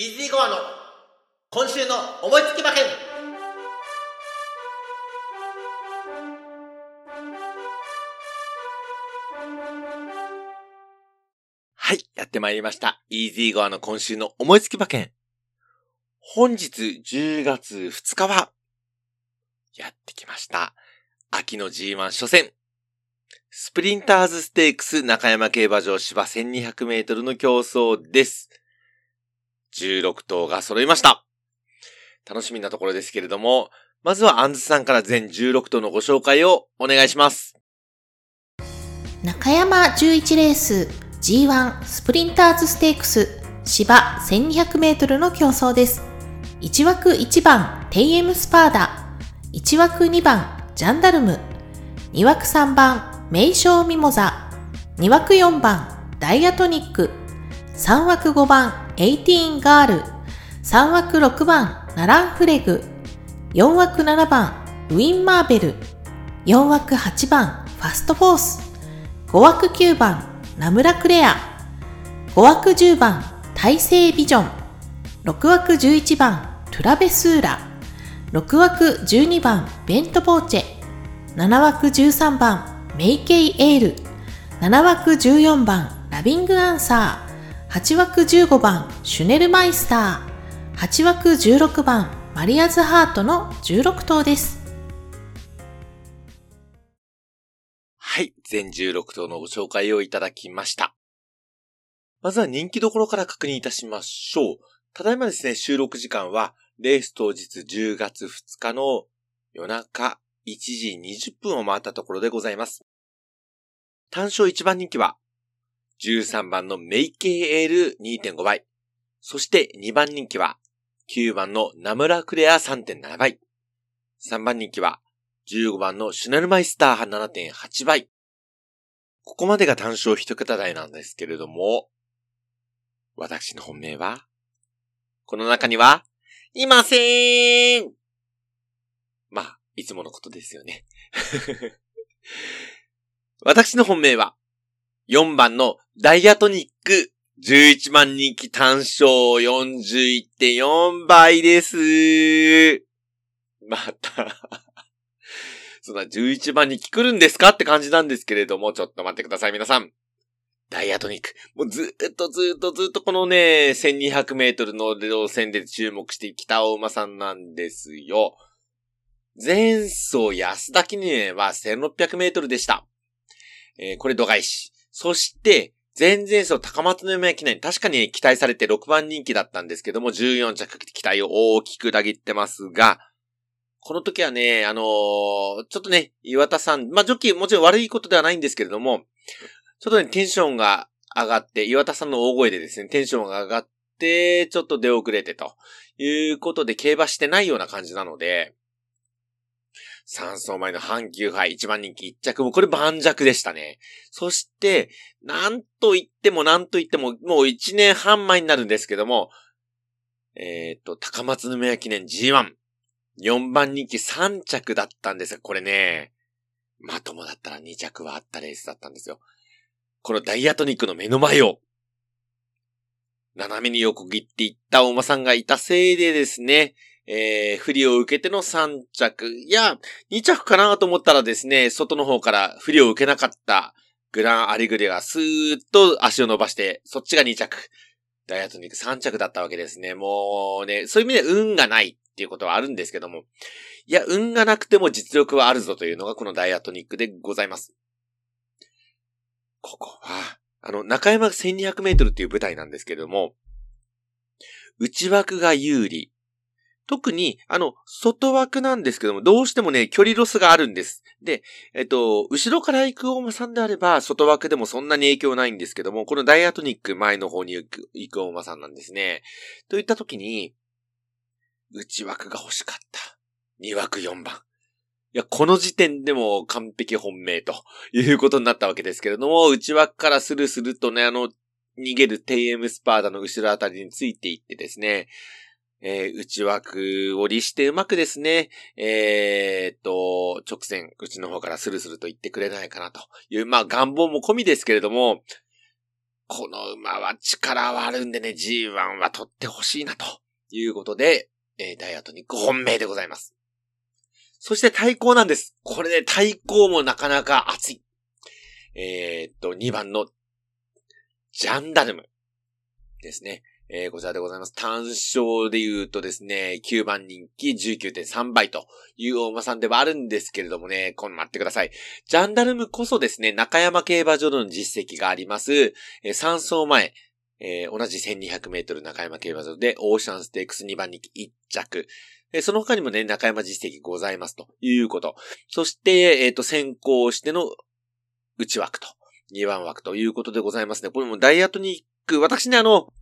イージーゴアの今週の思いつき馬券はい、やってまいりました。イージーゴアの今週の思いつき馬券。本日10月2日は、やってきました。秋の G1 初戦。スプリンターズステークス中山競馬場芝1200メートルの競争です。16頭が揃いました。楽しみなところですけれども、まずはアンズさんから全16頭のご紹介をお願いします。中山11レース G1 スプリンターズステークス芝1200メートルの競争です。1枠1番テイエムスパーダ、1枠2番ジャンダルム、2枠3番メイショーミモザ、2枠4番ダイアトニック、3枠5番エイティーンガール、3枠6番ナランフレグ、4枠7番ウィンマーベル、4枠8番ファストフォース、5枠9番ナムラクレア、5枠10番大西ビジョン、6枠11番トゥラベスーラ、6枠12番ベントポーチェ、7枠13番メイケイエール、7枠14番ラビングアンサー、8枠15番シュネルマイスター、8枠16番マリアズハートの16頭です。はい、全16頭のご紹介をいただきました。まずは人気どころから確認いたしましょう。ただいまですね、収録時間は、レース当日10月2日の夜中1時20分を回ったところでございます。単勝1番人気は、13番のメイケイエール2.5倍。そして2番人気は、9番のナムラクレア3.7倍。3番人気は、15番のシュネルマイスター7.8倍。ここまでが単勝一桁台なんですけれども、私の本命は、この中には、いませーんまあ、いつものことですよね。私の本命は、4番のダイアトニック11万人気単勝41.4倍です。また、そんな11番に来るんですかって感じなんですけれども、ちょっと待ってください、皆さん。ダイアトニック。もうずっとずっとずっとこのね、1200メートルの路線で注目してきたお馬さんなんですよ。前走安田記念は1600メートルでした。えーこれ度外視。そして、前々走高松宮記念、確かに期待されて6番人気だったんですけども、14着期待を大きく裏切ってますが、この時はね、あのーちょっとね、岩田さん、まあ、ジョッキーもちろん悪いことではないんですけれども、ちょっとね、テンションが上がって、岩田さんの大声でですね、テンションが上がって、ちょっと出遅れてということで競馬してないような感じなので、3走前の阪急杯1番人気1着もこれ盤石でしたね。そして、なんと言ってもなんと言っても、もう1年半前になるんですけども、えっ、と、高松宮記念 G1。4番人気3着だったんですが、これね、まともだったら2着はあったレースだったんですよ。このダイアトニックの目の前を、斜めに横切っていったお馬さんがいたせいでですね、えー、振りを受けての3着。や、2着かなと思ったらですね、外の方から振りを受けなかったグランアリグレがスーッと足を伸ばして、そっちが2着。ダイアトニック3着だったわけですね。もうね、そういう意味で運がないっていうことはあるんですけども。いや、運がなくても実力はあるぞというのがこのダイアトニックでございます。ここは、あの、中山1200メートルっていう舞台なんですけれども、内枠が有利。特に、あの、外枠なんですけども、どうしてもね、距離ロスがあるんです。で、えっと、後ろから行くお馬さんであれば、外枠でもそんなに影響ないんですけども、このダイアトニック前の方に行く行くお馬さんなんですね。といった時に、内枠が欲しかった。2枠4番。いや、この時点でも完璧本命ということになったわけですけれども、内枠からスルスルとね、あの、逃げるテイエムスパーダの後ろあたりについていってですね、えー内枠を利してうまくですね、えーっと、直線、内の方からスルスルと行ってくれないかなという、まあ願望も込みですけれども、この馬は力はあるんでね、G1 は取ってほしいな、ということで、えー、ダイアトニック本命でございます。そして対抗なんです。これね、対抗もなかなか熱い。えー、っと、2番の、ジャンダルムですね。えー、こちらでございます。単勝で言うとですね、9番人気19.3倍という大馬さんではあるんですけれどもね、この待ってください。ジャンダルムこそですね、中山競馬場の実績があります、えー、3走前、えー、同じ1200メートル中山競馬場でオーシャンステークス2番人気1着。えその他にもね、中山実績ございますということ。そして、えっ、ー、と、先行しての内枠と、2番枠ということでございますね。これもダイアトニック、私ね、あの、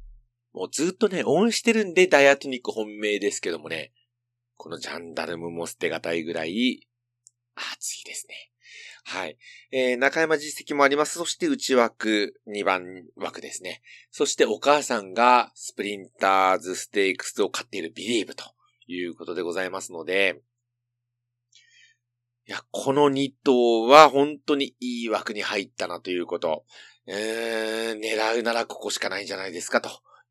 もうずっとね、オンしてるんでダイアトニック本命ですけどもね、このジャンダルムも捨てがたいぐらい、熱いですね。はい。えー、中山実績もあります。そして内枠、2番枠ですね。そしてお母さんがスプリンターズステークスを買っているビリーブということでございますので、いや、この2頭は本当にいい枠に入ったなということ。えー、狙うならここしかないんじゃないですかと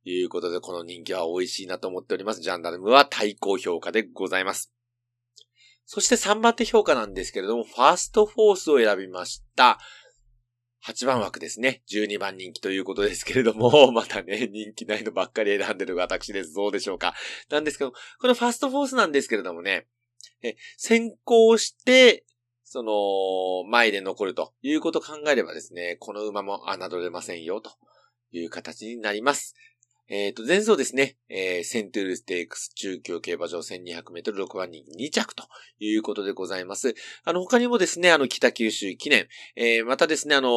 いうことで、この人気は美味しいなと思っております。ジャンダルムは対高評価でございます。そして3番手評価なんですけれども、ファストフォースを選びました。8番枠ですね。12番人気ということですけれども、またね、人気ないのばっかり選んでる私です。どうでしょうか。なんですけど、このファストフォースなんですけれどもね、え先行して、その、前で残るということを考えればですね、この馬も侮れませんよ、という形になります。えっ、ー、と、前走ですね、えー、セントウルステークス中京競馬場1200メートル6番人2着ということでございます。あの、他にもですね、あの、北九州記念、えー、またですね、あのー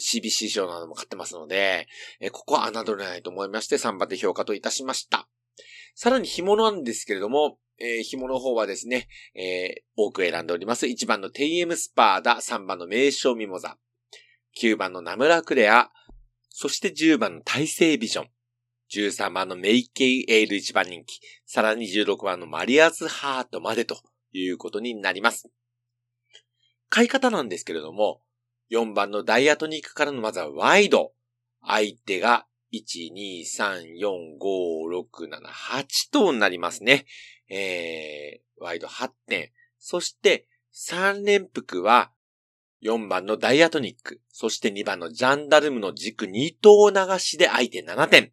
CBC 賞なども買ってますので、えー、ここは侮れないと思いまして3番で評価といたしました。さらに紐なんですけれども、えー、紐の方はですね、えー、多く選んでおります。1番のテイエムスパーダ、3番の名称ミモザ、9番のナムラクレア、そして10番の大成ビジョン。13番のメイケイエール1番人気。さらに16番のマリアズハートまでということになります。買い方なんですけれども、4番のダイアトニックからのまずはワイド。相手が1、2、3、4、5、6、7、8となりますね。えー、ワイド8点。そして、3連複は4番のダイアトニック、そして2番のジャンダルムの軸2頭流しで相手7点。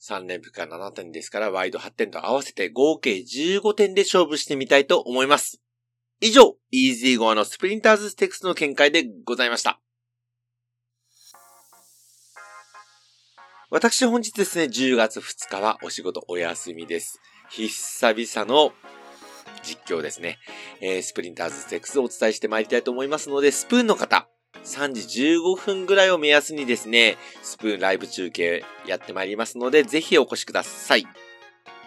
3連複が7点ですから、ワイド8点と合わせて合計15点で勝負してみたいと思います。以上、イージーゴアのスプリンターズステークスの見解でございました。私本日ですね、10月2日はお仕事お休みです。久々の実況ですね。えー、スプリンターズステークスをお伝えしてまいりたいと思いますので、スプーンの方、3時15分ぐらいを目安にですね、スプーンライブ中継やってまいりますので、ぜひお越しください。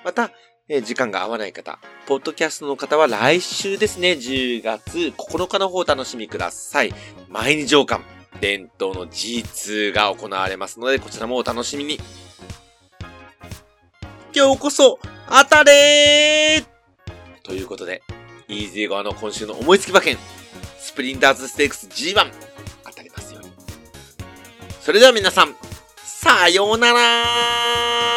また、えー、時間が合わない方、ポッドキャストの方は来週ですね、10月9日の方お楽しみください。毎日上官、伝統の G2 が行われますので、こちらもお楽しみに。今日こそ、当たれー、イージー側の今週の思いつき馬券、スプリンターズステークス G1、当たりますように。それでは皆さん、さようなら